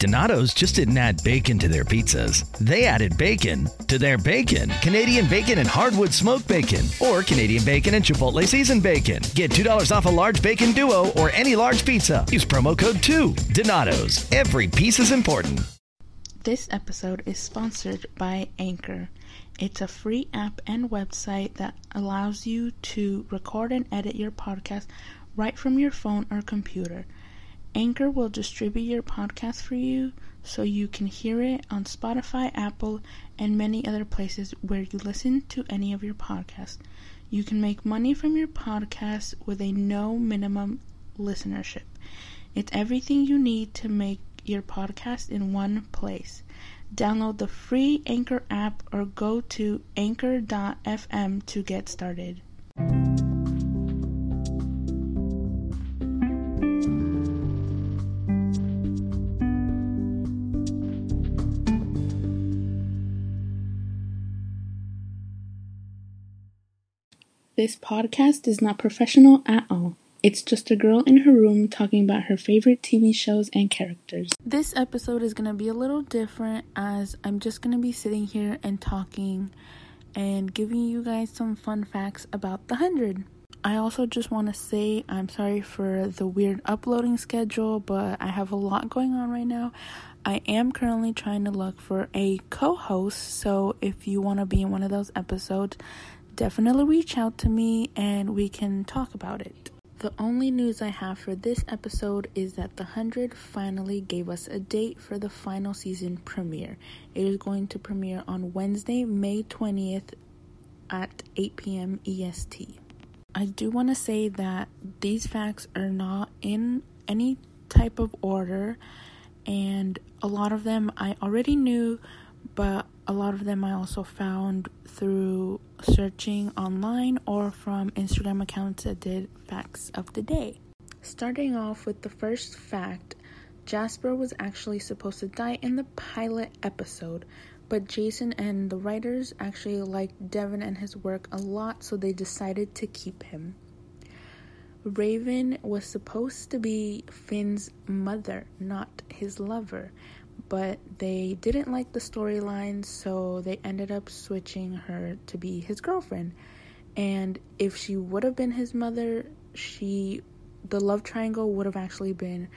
Donato's just didn't add bacon to their pizzas. They added bacon to their bacon. Canadian bacon and hardwood smoked bacon, or Canadian bacon and Chipotle seasoned bacon. Get $2 off a large bacon duo or any large pizza. Use promo code 2. Donato's. Every piece is important. This episode is sponsored by Anchor. It's a free app and website that allows you to record and edit your podcast right from your phone or computer. Anchor will distribute your podcast for you so you can hear it on Spotify, Apple, and many other places where you listen to any of your podcasts. You can make money from your podcast with a no minimum listenership. It's everything you need to make your podcast in one place. Download the free Anchor app or go to anchor.fm to get started. This podcast is not professional at all. It's just a girl in her room talking about her favorite TV shows and characters. This episode is going to be a little different as I'm just going to be sitting here and talking and giving you guys some fun facts about the 100. I also just want to say I'm sorry for the weird uploading schedule, but I have a lot going on right now. I am currently trying to look for a co host, so if you want to be in one of those episodes, definitely reach out to me and we can talk about it. The only news I have for this episode is that The 100 finally gave us a date for the final season premiere. It is going to premiere on Wednesday, May 20th at 8 p.m. EST. I do want to say that these facts are not in any type of order, and a lot of them I already knew, but a lot of them I also found through searching online or from Instagram accounts that did facts of the day. Starting off with the first fact Jasper was actually supposed to die in the pilot episode, but Jason and the writers actually liked Devon and his work a lot, so they decided to keep him. Raven was supposed to be Finn's mother, not his lover, but they didn't like the storyline, so they ended up switching her to be his girlfriend. And if she would have been his mother, she the love triangle would have actually been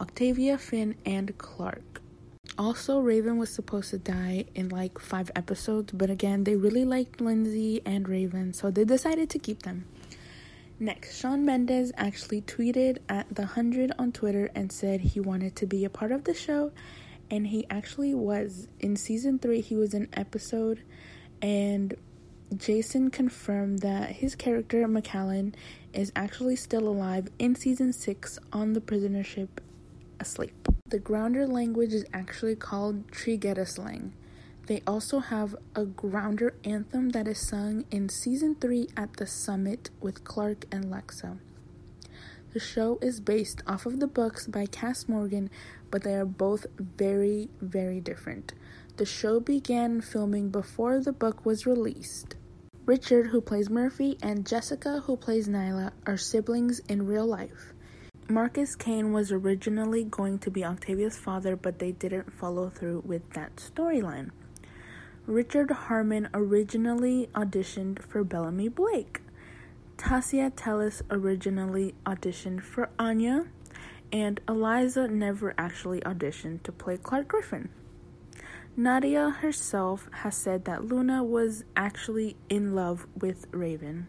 Octavia, Finn, and Clarke. Also, Raven was supposed to die in like five episodes, but again, they really liked Lindsey and Raven, so they decided to keep them. Next, Shawn Mendes actually tweeted at the 100 on Twitter and said he wanted to be a part of the show and he actually was in season three he was an episode and jason confirmed that his character macallan is actually still alive in season six on the prisoner ship asleep the grounder language is actually called Trigedasleng. slang they also have a grounder anthem that is sung in season 3 at the summit with Clarke and lexa the show is based off of the books by Kass Morgan, but they are both very, very different. The show began filming before the book was released. Richard, who plays Murphy, and Jessica, who plays Niylah, are siblings in real life. Marcus Kane was originally going to be Octavia's father, but they didn't follow through with that storyline. Richard Harmon originally auditioned for Bellamy Blake. Tasya Teles originally auditioned for Anya, and Eliza never actually auditioned to play Clarke Griffin. Nadia herself has said that Luna was actually in love with Raven.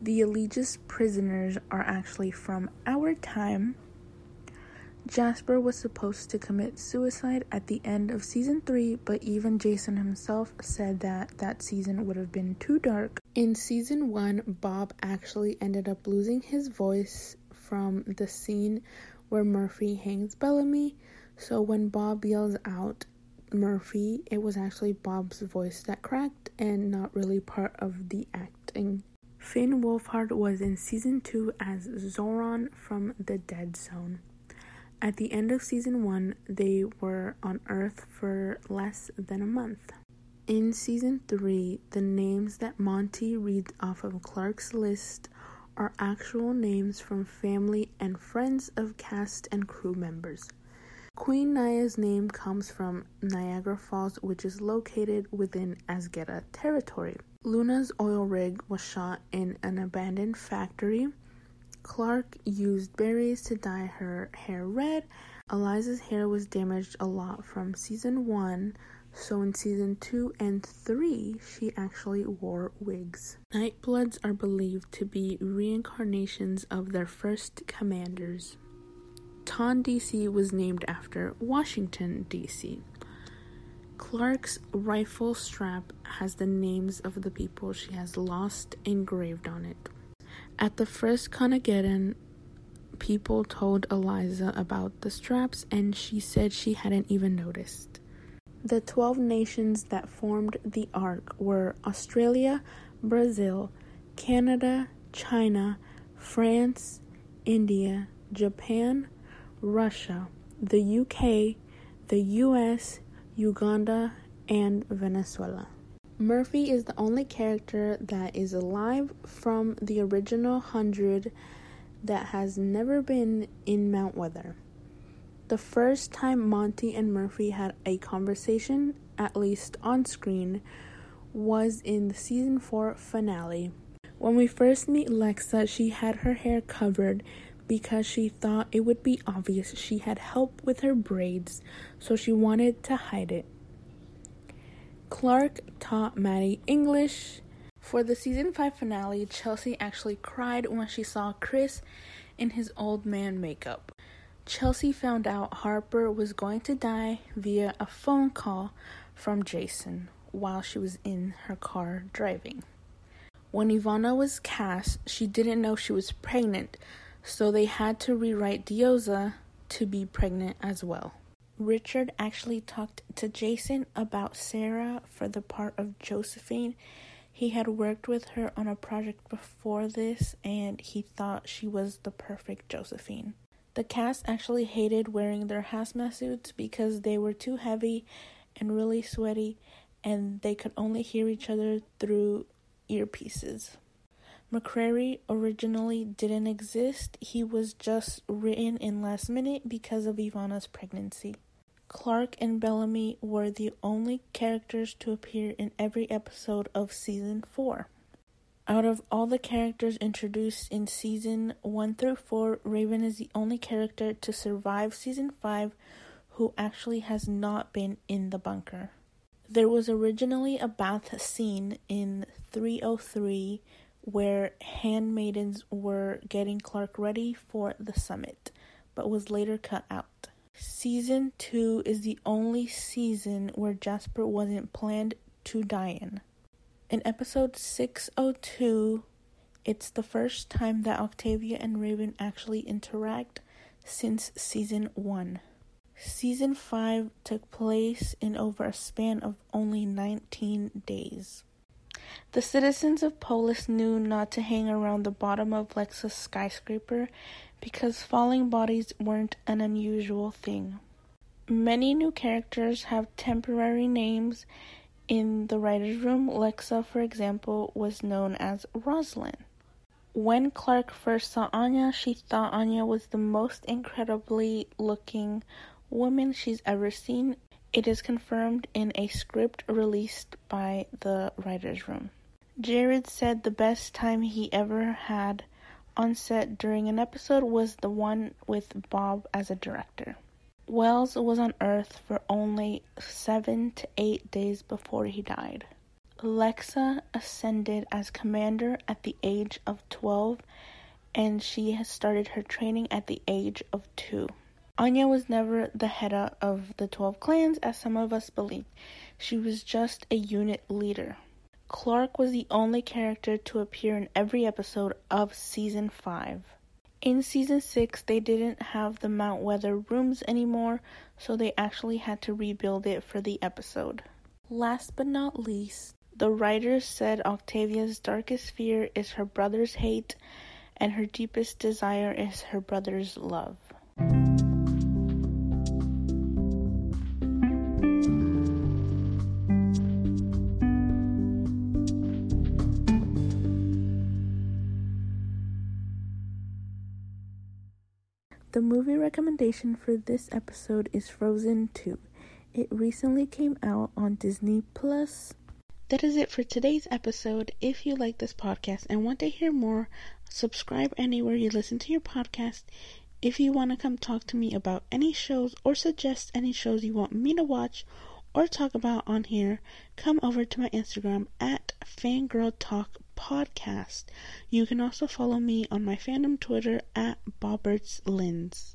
The Eligius prisoners are actually from our time Jasper was supposed to commit suicide at the end of season 3, but even Jason himself said that that season would have been too dark. In season 1, Bob actually ended up losing his voice from the scene where Murphy hangs Bellamy. So when Bob yells out Murphy, it was actually Bob's voice that cracked and not really part of the acting. Finn Wolfhard was in season 2 as Zoran from the Dead Zone. At the end of season one, they were on Earth for less than a month. In season three, the names that Monty reads off of Clarke's list are actual names from family and friends of cast and crew members. Queen Naya's name comes from Niagara Falls, which is located within Azgeda territory. Luna's oil rig was shot in an abandoned factory. Clarke used berries to dye her hair red. Eliza's hair was damaged a lot from season 1, so in season 2 and 3, she actually wore wigs. Nightbloods are believed to be reincarnations of their first commanders. Ton DC was named after Washington, D.C. Clarke's rifle strap has the names of the people she has lost engraved on it. At the first Conageddon, people told Eliza about the straps, and she said she hadn't even noticed. The 12 nations that formed the Ark were Australia, Brazil, Canada, China, France, India, Japan, Russia, the UK, the US, Uganda, and Venezuela. Murphy is the only character that is alive from the original 100 that has never been in Mount Weather. The first time Monty and Murphy had a conversation, at least on screen, was in the season 4 finale. When we first meet Lexa, she had her hair covered because she thought it would be obvious she had help with her braids, so she wanted to hide it. Clarke taught Madi English. For the season 5 finale, Chelsey actually cried when she saw Chris in his old man makeup. Chelsey found out Harper was going to die via a phone call from Jason while she was in her car driving. When Ivana was cast, she didn't know she was pregnant, so they had to rewrite Diyoza to be pregnant as well. Richard actually talked to Jason about Sarah for the part of Josephine. He had worked with her on a project before this and he thought she was the perfect Josephine. The cast actually hated wearing their hazmat suits because they were too heavy and really sweaty and they could only hear each other through earpieces. McCreary originally didn't exist, he was just written in last minute because of Ivana's pregnancy. Clarke and Bellamy were the only characters to appear in every episode of season 4. Out of all the characters introduced in season 1 through 4, Raven is the only character to survive season 5 who actually has not been in the bunker. There was originally a bath scene in 303 where handmaidens were getting Clarke ready for the summit, but was later cut out. Season 2 is the only season where Jasper wasn't planned to die in. In episode 602, it's the first time that Octavia and Raven actually interact since season 1. Season 5 took place in over a span of only 19 days. The citizens of Polis knew not to hang around the bottom of Lexa's skyscraper because falling bodies weren't an unusual thing. Many new characters have temporary names in the writer's room. Lexa, for example, was known as Rosalind. When Clarke first saw Anya, she thought Anya was the most incredibly looking woman she's ever seen. It is confirmed in a script released by the writer's room. Jarod said the best time he ever had on set during an episode was the one with Bob as a director. Wells was on Earth for only seven to eight days before he died. Lexa ascended as commander at the age of 12, and she has started her training at the age of 2. Anya was never the head of the 12 clans, as some of us believe. She was just a unit leader. Clarke was the only character to appear in every episode of season 5. In season 6, they didn't have the Mount Weather rooms anymore, so they actually had to rebuild it for the episode. Last but not least, the writers said Octavia's darkest fear is her brother's hate, and her deepest desire is her brother's love. Recommendation for this episode is Frozen 2. It recently came out on Disney Plus. That is it for today's episode. If you like this podcast and want to hear more, subscribe anywhere you listen to your podcast. If you want to come talk to me about any shows or suggest any shows you want me to watch or talk about on here, come over to my Instagram at Fangirl Talk Podcast. You can also follow me on my fandom Twitter at Bobberts Linz.